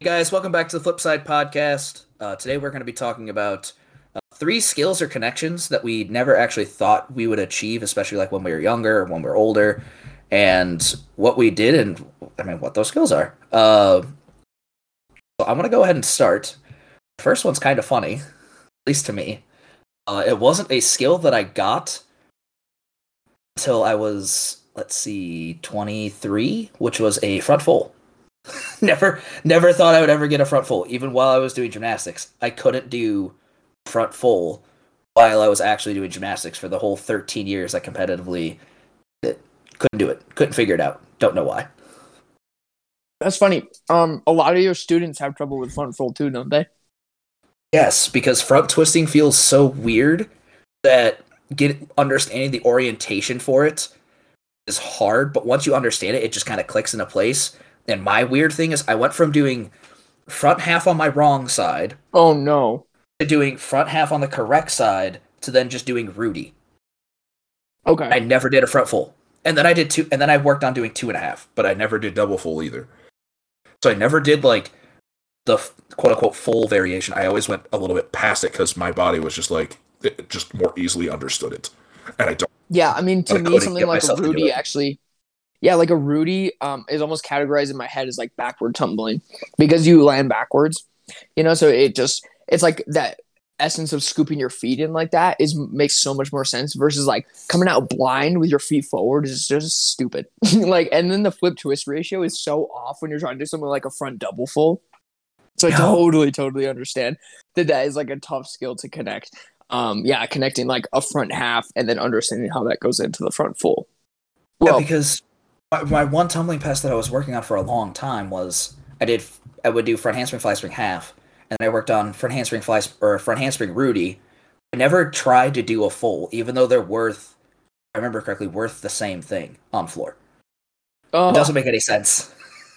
Hey guys, welcome back to the Flipside Podcast. Uh, today we're going to be talking about uh, three skills or connections that we never actually thought we would achieve, especially like when we were younger or when we are older, and what we did and I mean what those skills are. Uh, so I'm going to go ahead and start. The first one's kind of funny, at least to me. Uh, it wasn't a skill that I got until I was, let's see, 23, which was a front full. never never thought I would ever get a front full. Even while I was doing gymnastics, I couldn't do front full while I was actually doing gymnastics for the whole 13 years I competitively did. couldn't do it. Couldn't figure it out. Don't know why. That's funny. Um, a lot of your students have trouble with front full too, don't they? Yes, because front twisting feels so weird that get understanding the orientation for it is hard, but once you understand it, it just kind of clicks into place. And my weird thing is I went from doing front half on my wrong side Oh no. to doing front half on the correct side to then just doing Rudy. Okay. I never did a front full. And then I did two and then I worked on doing two and a half. but I never did double full either. So I never did like the quote unquote full variation. I always went a little bit past it because my body was just like it just more easily understood it, and I don't. yeah, I mean, to me, something like a myself to Rudy actually, yeah, like a Rudy, um, is almost categorized in my head as like backward tumbling because you land backwards, you know. So it just it's like that essence of scooping your feet in like that is makes so much more sense versus like coming out blind with your feet forward is just stupid. like, and then the flip twist ratio is so off when you're trying to do something like a front double full. So I totally, totally understand that that is like a tough skill to connect. Um, yeah, connecting like a front half and then understanding how that goes into the front full. Yeah, Well, because my, my one tumbling pass that I was working on for a long time was I did I would do front handspring fly spring half, and I worked on front handspring fly or front handspring Rudy. I never tried to do a full, even though they're worth, if I remember correctly, worth the same thing on floor. It doesn't make any sense.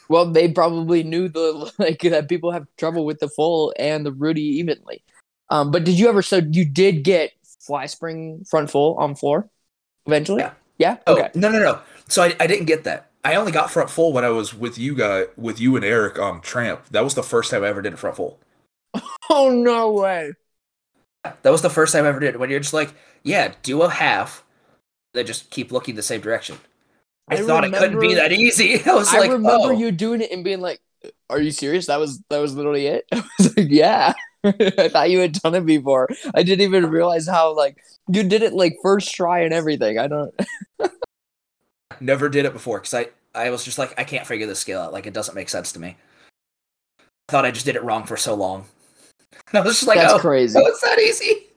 well, they probably knew the like that people have trouble with the full and the Rudy evenly. Um, but did you ever? So you did get fly spring front full on floor eventually? Yeah. Yeah. Oh Okay. no no no! So I, I didn't get that. I only got front full When I was with you guy with you and Eric on Tramp, That was the first time I ever did a front full. Oh no way. That was the first time I ever did. it, When you're just like, yeah, do a half, then just keep looking the same direction. I, I thought it couldn't be that easy. I was I like, remember oh. you doing it and being like, "Are you serious? That was that was literally it." I was like, "Yeah." I thought you had done it before. I didn't even realize how like you did it like first try and everything. I don't. Never did it before because I, I was just like, I can't figure this skill out. Like, it doesn't make sense to me. I thought I just did it wrong for so long. And I was just like, That's oh, crazy. oh, it's that easy.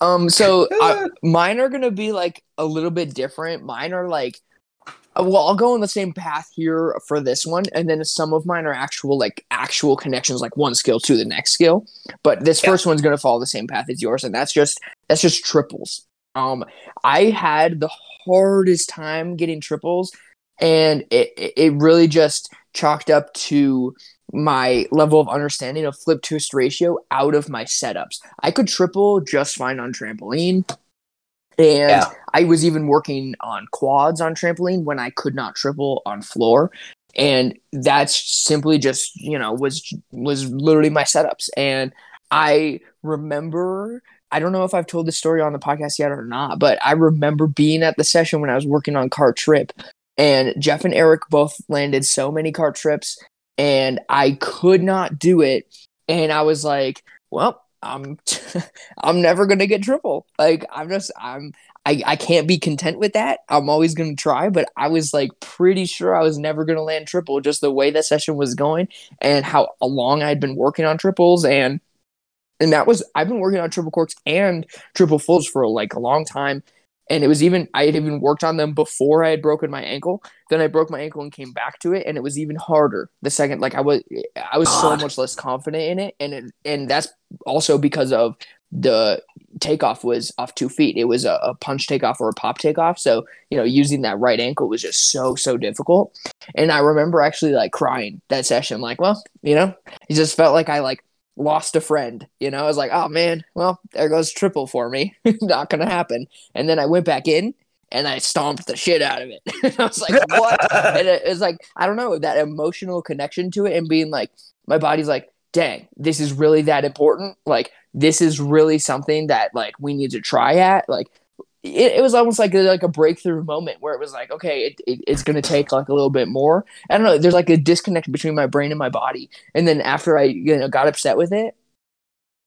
Um, so I, mine are gonna be like a little bit different. Mine are like, uh, well, I'll go on the same path here for this one, and then some of mine are actual like actual connections, like one skill to the next skill. But this Yeah. first one's gonna follow the same path as yours, and that's just that's just triples. Um, I had the hardest time getting triples, and it it really just chalked up to my level of understanding of flip twist ratio out of my setups. I could triple just fine on trampoline. And Yeah. I was even working on quads on trampoline when I could not triple on floor. And that's simply just, you know, was was literally my setups. And I remember I don't know if I've told this story on the podcast yet or not, but I remember being at the session when I was working on Car trip and Jeff and Eric both landed so many car trips and I could not do it. And I was like, well, I'm I'm never gonna get triple. Like I'm just I'm I, I can't be content with that. I'm always gonna try, but I was like pretty sure I was never gonna land triple just the way that session was going and how long I'd been working on triples and and that was I've been working on triple corks and triple fulls for like a long time. And it was even I had even worked on them before I had broken my ankle. Then I broke my ankle and came back to it, and it was even harder the second. Like I was, I was so much less confident in it, and it, and that's also because of the takeoff was off two feet. It was a, a punch takeoff or a pop takeoff. So you know, using that right ankle was just so so difficult. And I remember actually like crying that session. Like, well, you know, it just felt like I like lost a friend. You know, I was like, oh man, well, there goes triple for me. Not gonna happen. And then I went back in and I stomped the shit out of it. and I was like, what? and it, it's like, I don't know, that emotional connection to it and being like, my body's like, dang, this is really that important. Like, this is really something that like we need to try at. Like, it, it was almost like a, like a breakthrough moment where it was like, okay, it, it, it's going to take like a little bit more. I don't know. There's like a disconnect between my brain and my body. And then after I you know got upset with it,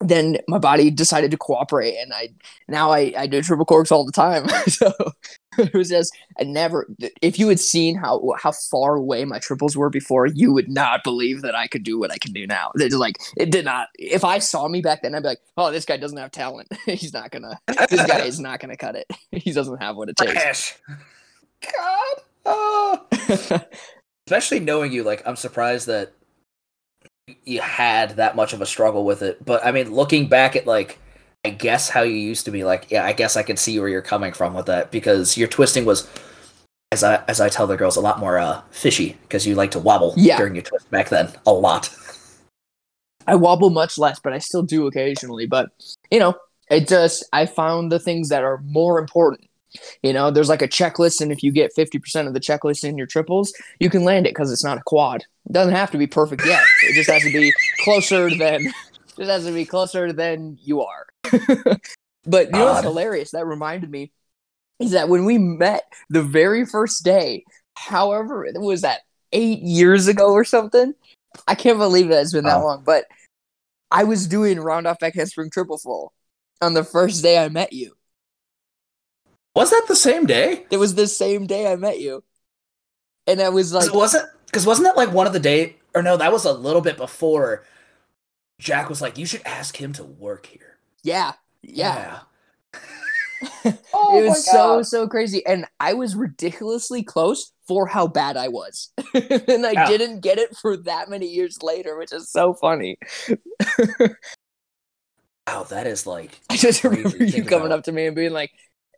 then my body decided to cooperate and i now i, I do triple corks all the time so it was just i never if you had seen how how far away my triples were before you would not believe that i could do what i can do now it's like it did not if i saw me back then i'd be like oh this guy doesn't have talent he's not gonna this guy is not gonna cut it he doesn't have what it takes. God. Oh. Especially knowing you, like I'm surprised that you had that much of a struggle with it. But I mean, looking back at like I guess how you used to be, like, yeah, I guess I can see where you're coming from with that because your twisting was as I as I tell the girls a lot more uh fishy because you like to wobble Yeah. during your twist back then a lot. I wobble much less, but I still do occasionally. But you know, it just I found the things that are more important. You know, there's like a checklist, and if you get 50% of the checklist in your triples, you can land it because it's not a quad. It doesn't have to be perfect yet. It just has to be closer than just has to be closer than you are. but you know what's hilarious? That reminded me is that when we met the very first day, however, it was that eight years ago or something. I can't believe that it's been that Wow. long, but I was doing round off back handspring triple full on the first day I met you. Was that the same day? It was the same day I met you. And I was like, Like, wasn't because wasn't that like one of the day or no, that was a little bit before Jack was like, you should ask him to work here. yeah, yeah. oh it was so so crazy and i was ridiculously close for how bad i was and i Yeah. didn't get it for that many years later which is so funny Wow, that is like i just Crazy remember you coming about. up to me and being like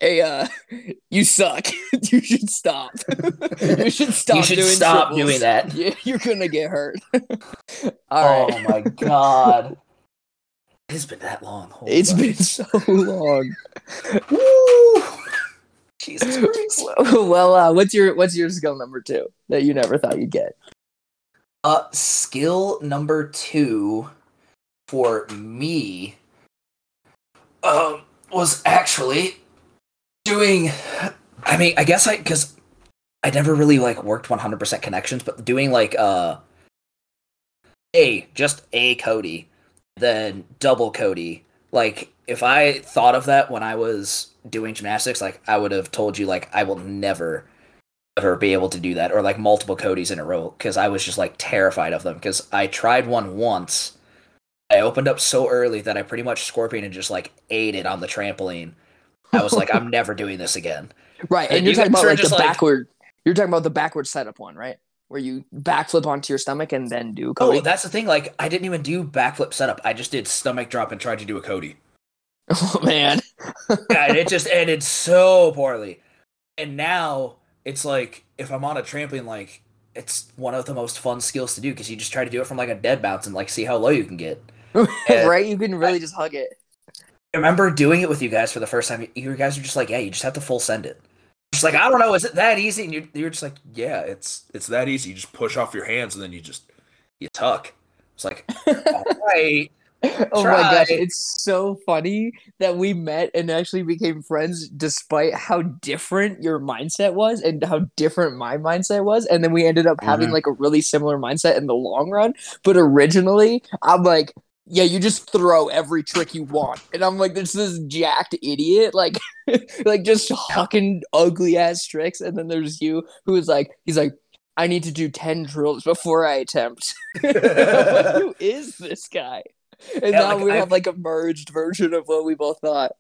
hey uh you suck you should stop you should stop you should doing stop triples. doing that. yeah, you're gonna get hurt all right Oh my god. It's been that long. Holy it's fuck. been so long Woo! Jesus Christ. well uh what's your what's your skill number two that you never thought you'd get Uh, skill number two for me um was actually doing. I mean, I guess I because I never really like worked 100% connections, but doing like uh a just a Cody, then double Cody. Like if I thought of that when I was doing gymnastics, like I would have told you like I will never ever be able to do that or like multiple Codys in a row because I was just like terrified of them because I tried one once. I opened up so early that I pretty much scorpion and just like ate it on the trampoline. I was like, I'm never doing this again. Right, and And you're you talking about like the like- backward. You're talking about the backward setup one, right? Where you backflip onto your stomach and then do oh, Cody. Oh, that's the thing. Like, I didn't even do backflip setup. I just did stomach drop and tried to do a Cody. Oh man, and it just ended so poorly. And now it's like if I'm on a trampoline, like it's one of the most fun skills to do because you just try to do it from like a dead bounce and like see how low you can get. right? You can really just hug it. I remember doing it with you guys for the first time. You guys are just like, "Yeah, you just have to full send it." Just like I don't know, is it that easy? And you're, you're just like, Yeah, it's it's that easy. You just push off your hands and then you just you tuck. It's like, all right. oh my gosh, Try. it's so funny that we met and actually became friends despite how different your mindset was and how different my mindset was. And then we ended up having Mhm. like a really similar mindset in the long run. But originally, I'm like, yeah, you just throw every trick you want. And I'm like, this is jacked idiot, like like just hucking ugly ass tricks. And then there's you who's like, he's like, I need to do 10 drills before I attempt. Like, who is this guy? And Yeah, now like, we I- have like a merged version of what we both thought.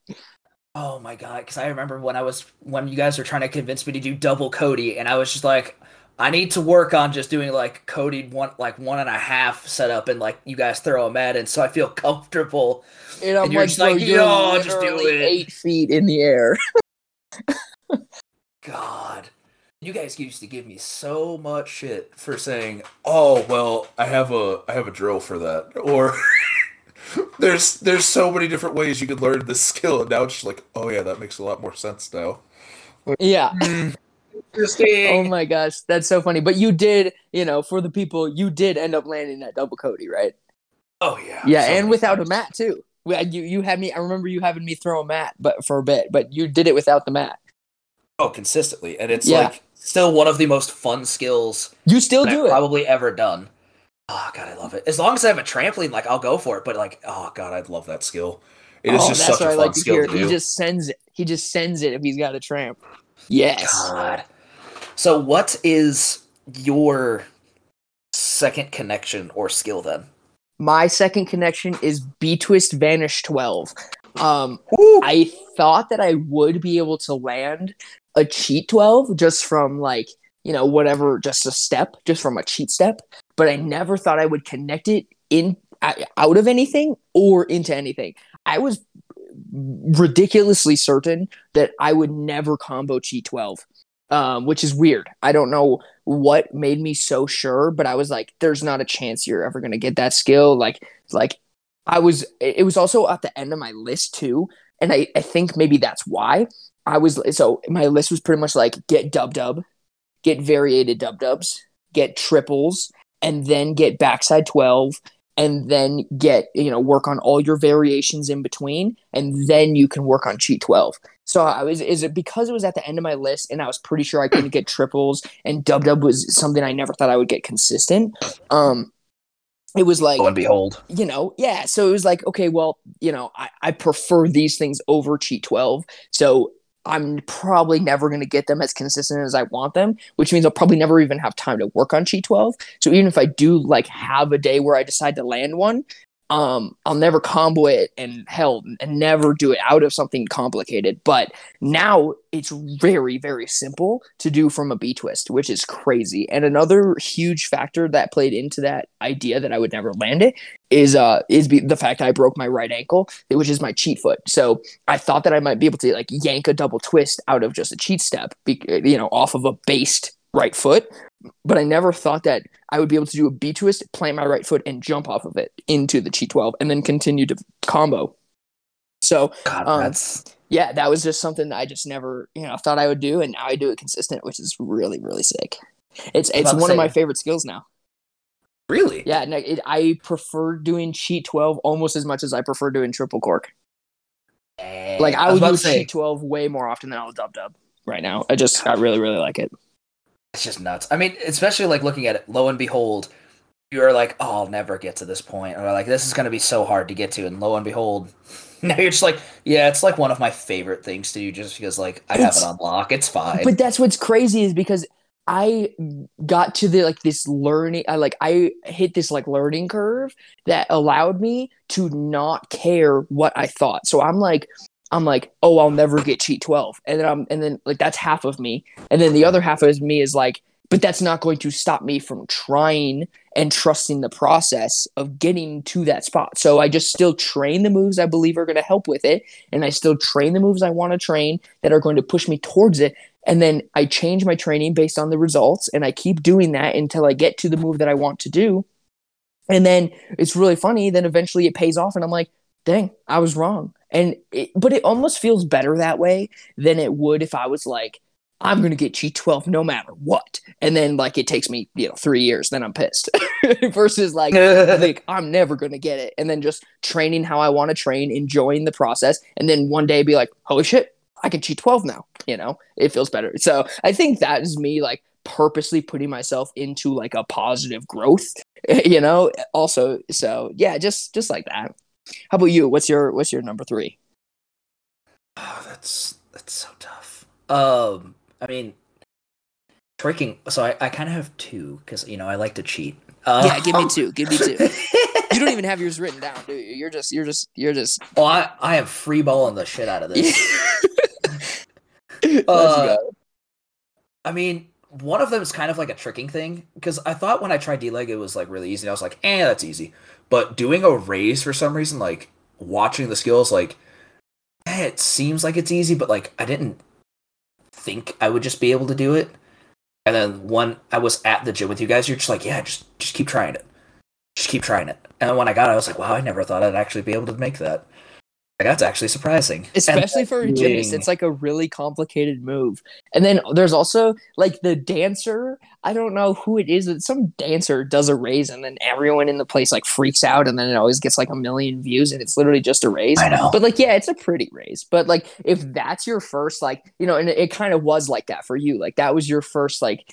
Oh my god! Because I remember when I was when you guys were trying to convince me to do double Cody, and I was just like, I need to work on just doing like Cody one like one and a half setup, and like you guys throw them at, and so I feel comfortable. And I'm And you're like, just bro, like, "Yo, just do it." eight feet in the air. God, you guys used to give me so much shit. for saying, "Oh, well, I have a I have a drill for that." Or there's there's so many different ways you could learn this skill and now it's just like, "Oh yeah, that makes a lot more sense now." Yeah. Interesting. Oh my gosh, that's so funny. But you did, you know, for the people, you did end up landing that double Cody, right? Oh yeah. Yeah, so and without a mat too. You you had me. I remember you having me throw a mat, but for a bit. But you did it without the mat. Oh, consistently, and it's Yeah. like still one of the most fun skills You still do I've it. probably ever done. Oh god, I love it. As long as I have a trampoline, like I'll go for it. But like, oh god, I'd love that skill. It is oh, just such a I fun like to skill He just sends it. He just sends it if he's got a tramp. Yes. God. So, what is your second connection or skill then? My second connection is B Twist Vanish 12. Um! I thought that I would be able to land a cheat 12 just from like, you know, whatever, just a step, just from a cheat step, but I never thought I would connect it in out of anything or into anything. I was ridiculously certain that I would never combo cheat 12. Um, which is weird. I don't know what made me so sure, but I was like, there's not a chance you're ever gonna get that skill. Like, like I was it it was also at the end of my list too. And I, I think maybe that's why I was so my list was pretty much like get dub dub, get variated dub dubs, get triples, and then get backside 12, and then get, you know, work on all your variations in between, and then you can work on cheat 12. So I was is it because it was at the end of my list and I was pretty sure I couldn't get triples and dub dub was something I never thought I would get consistent. Um it was like Lo and behold. you know, yeah. So it was like, okay, well, you know, I, I prefer these things over cheat 12. So I'm probably never going to get them as consistent as I want them, which means I'll probably never even have time to work on cheat 12. So even if I do like have a day where I decide to land one, um, I'll never combo it and hell and never do it out of something complicated. But now it's very, very simple to do from a B twist, which is crazy. And another huge factor that played into that idea that I would never land it is uh is be- the fact I broke my right ankle, which is my cheat foot. So I thought that I might be able to like yank a double twist out of just a cheat step, be- you know, off of a based right foot. But I never thought that I would be able to do a B twist, plant my right foot, and jump off of it into the cheat 12 and then continue to combo. So God, Um, yeah, that was just something that I just never, you know, thought I would do, and now I do it consistent, which is really, really sick. It's it's one of my favorite skills now. really. Yeah, it, I prefer doing cheat twelve almost as much as I prefer doing triple cork. Like I was would about to use say, cheat twelve way more often than I will dub dub right now. I just I really, really like it. It's just nuts. I mean, especially like looking at it, lo and behold, you're like, oh, I'll never get to this point, or like this is gonna be so hard to get to, and lo and behold, now you're just like, yeah, it's like one of my favorite things to do, just because like I have It's- it on lock. It's fine. But that's what's crazy is because I got to the like this learning I like I hit this like learning curve that allowed me to not care what I thought. So I'm like I'm like, "Oh, I'll never get cheat 12." And then I'm and then like that's half of me. And then the other half of me is like, but that's not going to stop me from trying and trusting the process of getting to that spot. So I just still train the moves I believe are going to help with it and I still train the moves I want to train that are going to push me towards it and then I change my training based on the results and I keep doing that until I get to the move that I want to do. And then it's really funny. Then eventually it pays off, and I'm like, dang, I was wrong. And it, but it almost feels better that way than it would if I was like, I'm gonna get G12 no matter what. And then like it takes me, you know, three years, then I'm pissed. Versus like like I'm never gonna get it. And then just training how I want to train, enjoying the process, and then one day be like, holy shit, I can cheat 12 now. You know, it feels better. So I think that is me like purposely putting myself into like a positive growth, you know, also. So yeah, just just like that. How about you? What's your what's your number three? Oh, that's that's so tough. Um, I mean, tricking. So I, I kind of have two because you know I like to cheat. Um, Yeah, give me two. Give me two. You don't even have yours written down, do you? You're just you're just you're just well, I I am free balling the shit out of this. Uh. I mean, one of them is kind of like a tricking thing because I thought when I tried D leg it was like really easy. I was like, eh, that's easy. But doing a raise for some reason, like watching the skills, like eh, it seems like it's easy, but like I didn't think I would just be able to do it. And then when I was at the gym with you guys, you're just like, yeah, just just keep trying it, just keep trying it. And when I got it, I was like, wow, I never thought I'd actually be able to make that. That's actually surprising. especially And for a gymnast it's like a really complicated move. And then there's also like the dancer i don't know who it is but some dancer does a raise and then everyone in the place like freaks out and then it always gets like a million views and it's literally just a raise. I know. but like yeah it's a pretty raise. But like if that's your first like you know and it, it kind of was like that for you. Like that was your first like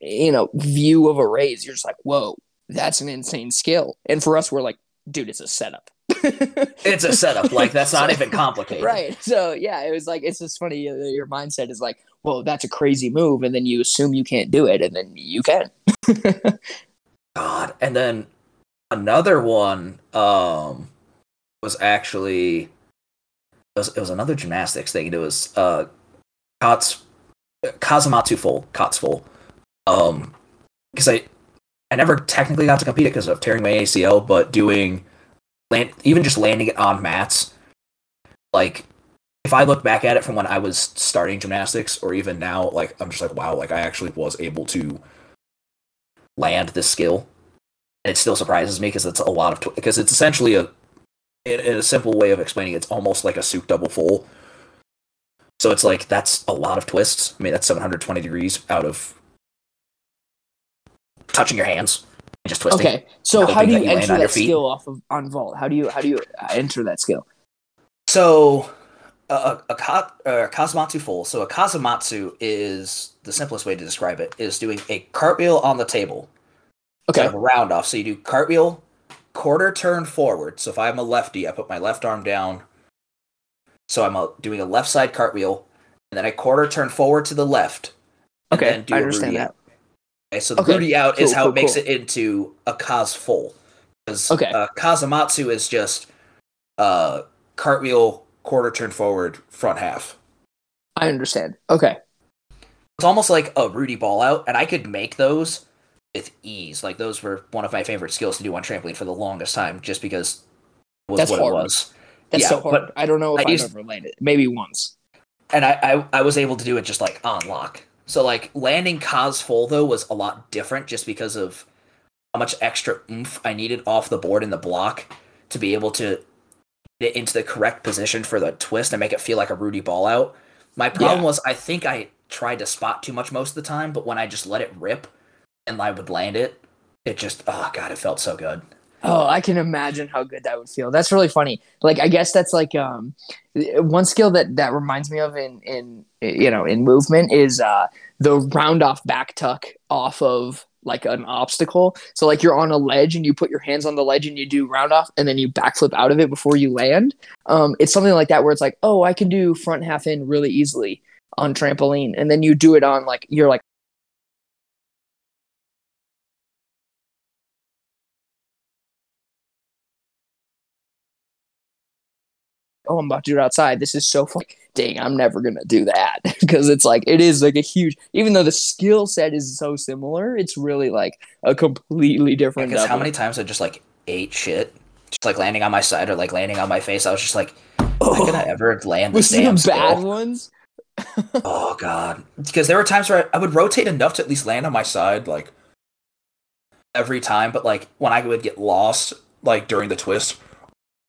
you know view of a raise. You're just like whoa that's an insane skill. And for us we're like dude it's a setup it's a setup. Like that's not even complicated. right so yeah it was like it's just funny your mindset is like well that's a crazy move and then you assume you can't do it and then you can God. And then another one um was actually it was, it was another gymnastics thing. It was uh Kots Kasamatsu full, Kots full. Um because I I never technically got to compete it because of tearing my ACL, but doing land even just landing it on mats, like if I look back at it from when I was starting gymnastics or even now, like I'm just like, wow, like I actually was able to land this skill. And it still surprises me because it's a lot of because it's essentially a in, in a simple way of explaining, it's almost like a Tsuk double full. So it's like that's a lot of twists. I mean, that's 720 degrees out of touching your hands and just twisting. okay so how do that you you enter that skill off of on vault how do you how do you uh, enter that skill So a, a, a, ka- uh, kasamatsu full. So a kasamatsu is the simplest way to describe it is doing a cartwheel on the table. okay Kind of a round off. So you do cartwheel, quarter turn forward. So if I'm a lefty, I put my left arm down. So I'm a, doing a left side cartwheel, and then I quarter turn forward to the left. okay i a understand that. Okay, so the Okay, Rudy out is how cool, it makes cool. it into a Kaz full. Because Okay. uh, Kasamatsu is just uh, cartwheel, quarter turn forward, front half. i understand okay It's almost like a Rudy ball out, and I could make those with ease. Like those were one of my favorite skills to do on trampoline for the longest time, just because it was That's what hard. it was. that's Yeah, so hard but i don't know if I i've used- ever landed maybe once and I, I I was able to do it just like on lock. So like landing Kaz full though was a lot different just because of how much extra oomph I needed off the board in the block to be able to get it into the correct position for the twist and make it feel like a Rudy ball out. My problem Yeah. was I think I tried to spot too much most of the time, but when I just let it rip and I would land it, it just oh god, it felt so good. Oh, I can imagine how good that would feel. That's really funny. Like, I guess that's like um, one skill that that reminds me of in in you know in movement is uh the round off back tuck off of like an obstacle. So like you're on a ledge and you put your hands on the ledge and you do round off and then you backflip out of it before you land. Um, it's something like that where it's like, oh, I can do front half in really easily on trampoline, and then you do it on like you're like. Oh, I'm about to do it outside. This is so fun. Dang, I'm never gonna do that because it's like it is like a huge. Even though the skill set is so similar, it's really like a completely different. Because how many times I just like ate shit, just like landing on my side or like landing on my face. I was just like, am I gonna ever land it damn the bad skill? ones? Oh god, because there were times where I, I would rotate enough to at least land on my side, like every time. But like when I would get lost, like during the twist,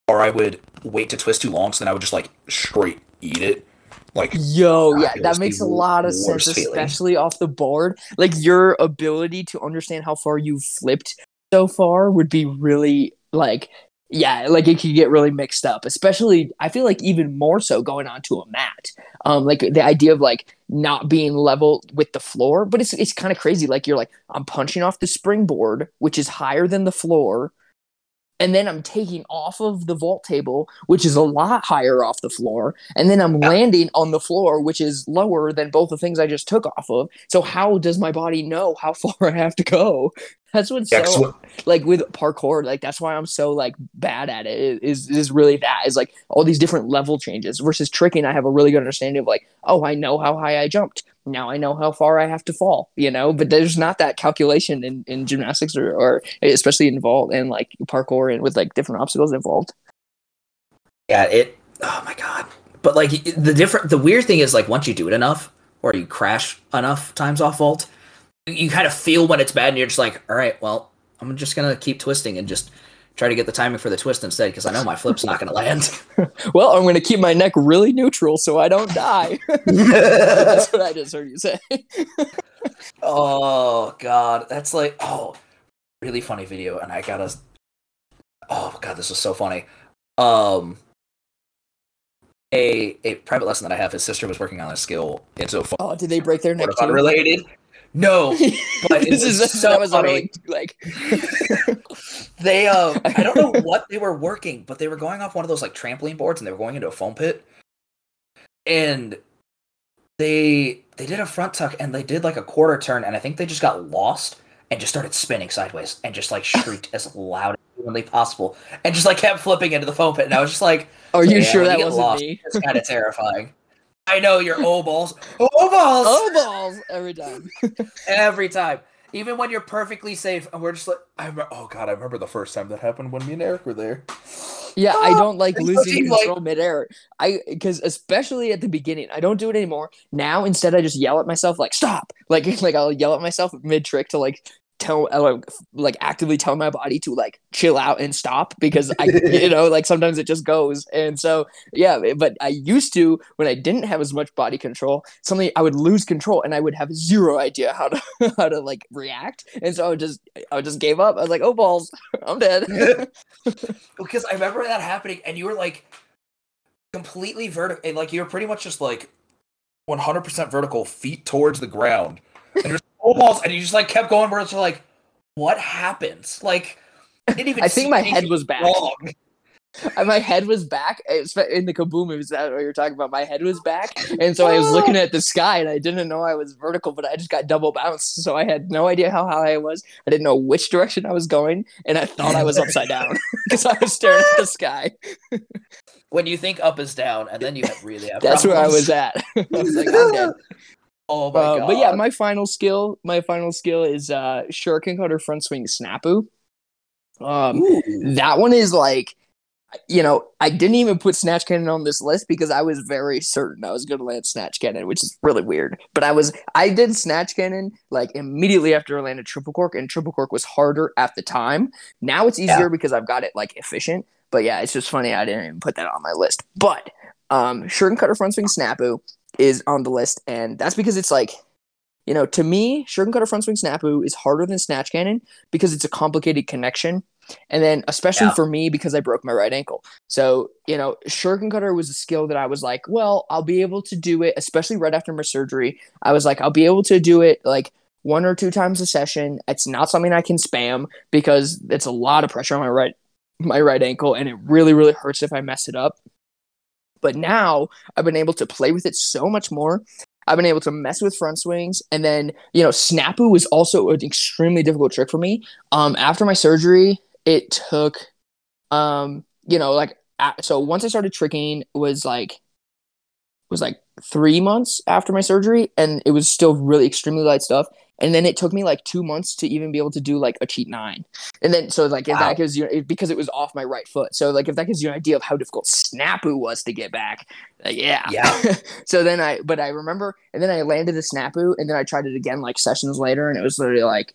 or I would wait to twist too long, so then I would just like straight eat it. Like Yo, yeah, that makes a lot of sense, feeling. especially off the board. Like your ability to understand how far you've flipped so far would be really like yeah, like it could get really mixed up. Especially I feel like even more so going onto a mat. Um like the idea of like not being level with the floor, but it's it's kind of crazy. Like you're like, I'm punching off the springboard, which is higher than the floor. And then I'm taking off of the vault table, which is a lot higher off the floor. And then I'm landing on the floor, which is lower than both the things I just took off of. So how does my body know how far I have to go? That's what's so like with parkour. Like that's why I'm so like bad at it. Is is really that is like all these different level changes versus tricking. I have a really good understanding of like, oh, I know how high I jumped. Now I know how far I have to fall. You know, but there's not that calculation in, in gymnastics or, or especially involved in like parkour and with like different obstacles involved. yeah, it. Oh my god. But like the different, the weird thing is like once you do it enough, or you crash enough times off vault, you, you kind of feel when it's bad, and you're just like, all right, well, I'm just gonna keep twisting and just try to get the timing for the twist instead because I know my flip's not going to land. Well, I'm going to keep my neck really neutral so I don't die. That's what I just heard you say. oh god, that's like oh, really funny video, and I gotta. Oh god, this is so funny. Um, a a private lesson that I have. His sister was working on a skill. It's so fun. Oh, did they break their neck Sort of too? unrelated. No, but it this was is so that was funny. like like They um I don't know what they were working, but they were going off one of those like trampoline boards and they were going into a foam pit. And they they did a front tuck and they did like a quarter turn and I think they just got lost and just started spinning sideways and just like shrieked as loud as humanly possible and just like kept flipping into the foam pit and I was just like, Are you sure that wasn't lost, me? It's kind of terrifying. I know you're oh balls. Oh balls Oh balls every time. every time. Even when you're perfectly safe and we're just like I remember, oh god, I remember the first time that happened when me and Eric were there. Yeah, I Ah, don't like losing cheap, like- control midair. I because especially at the beginning, I don't do it anymore. Now instead, I just yell at myself like "stop!" Like like I'll yell at myself mid trick to like tell uh, like, actively tell my body to like chill out and stop because I you know like sometimes it just goes and so yeah. But I used to when I didn't have as much body control, something I would lose control and I would have zero idea how to how to like react, and so I just I just gave up. I was like, "Oh balls, I'm dead." because I remember that happening, and you were like completely vertical, like you were pretty much just like 100% vertical, feet towards the ground, and you're full balls, and you just like kept going. Where it's like, what happens? Like, I didn't even. I think my head was back. wrong. My head was back in the kaboom. Is that what you're talking about? My head was back, and so I was looking at the sky, and I didn't know I was vertical, but I just got double bounced, so I had no idea how high I was. I didn't know which direction I was going, and I thought I was upside down because I was staring at the sky. When you think up is down, and then you have really have That's where I was at. I was like. Oh my Uh, god! but yeah, my final skill, my final skill is uh, shuriken cutter front swing snapu. Um, Ooh. that one is like you know i didn't even put snatch cannon on this list because i was very certain i was going to land snatch cannon which is really weird but i was i did snatch cannon like immediately after i landed triple cork and triple cork was harder at the time now it's easier because i've got it like efficient but yeah it's just funny i didn't even put that on my list but um shuriken cutter front swing snapu is on the list and that's because it's like you know to me shuriken cutter front swing snapu is harder than snatch cannon because it's a complicated connection and then, especially Yeah. for me, because I broke my right ankle. So, you know, shuriken cutter was a skill that I was like, well, I'll be able to do it, especially right after my surgery. I was like, I'll be able to do it like one or two times a session. It's not something I can spam because it's a lot of pressure on my right my right ankle, and it really, really hurts if I mess it up. But now I've been able to play with it so much more. I've been able to mess with front swings, and then you know, snapu was also an extremely difficult trick for me. Um, after my surgery, it took, um, you know, like so once I started tricking was like was like three months after my surgery, and it was still really extremely light stuff. And then it took me like two months to even be able to do like a cheat nine. And then so like if Wow. that gives you it- because it was off my right foot. So like if that gives you an idea of how difficult snapu was to get back, like, yeah, Yeah. so then I, but I remember, and then I landed the snapu, and then I tried it again like sessions later, and it was literally like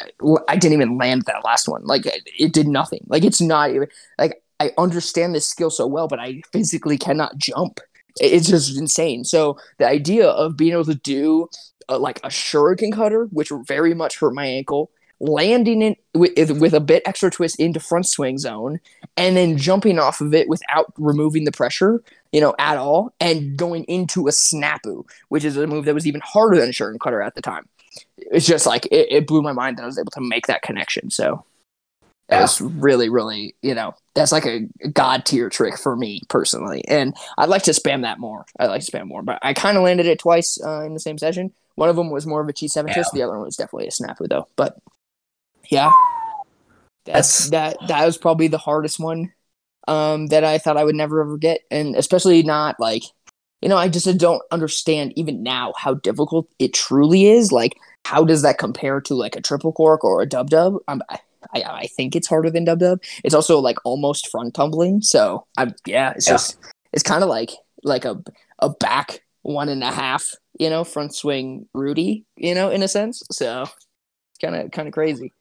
uh, I didn't even land that last one. Like it, it did nothing. Like it's not even like I understand this skill so well, but I physically cannot jump. It's just insane. So the idea of being able to do like a shuriken cutter, which very much hurt my ankle, landing it with, with a bit extra twist into front swing zone, and then jumping off of it without removing the pressure, you know, at all, and going into a snapu, which is a move that was even harder than a shuriken cutter at the time. It's just like it, it blew my mind that I was able to make that connection. So Yeah. that's really, really, you know, that's like a god tier trick for me personally, and I'd like to spam that more. I'd like to spam more, but I kind of landed it twice uh, in the same session. One of them was more of a cheat seven twist. The other one was definitely a snapu though. But yeah, that's, that. That was probably the hardest one um, that I thought I would never ever get, and especially not like you know I just don't understand even now how difficult it truly is. Like, how does that compare to like a triple cork or a dub dub? Um, I, I I think it's harder than dub dub. It's also like almost front tumbling. So I'm yeah, it's Yeah. just it's kind of like like a a back one and a half, you know, front swing Rudy, you know, in a sense. So kind of kind of crazy.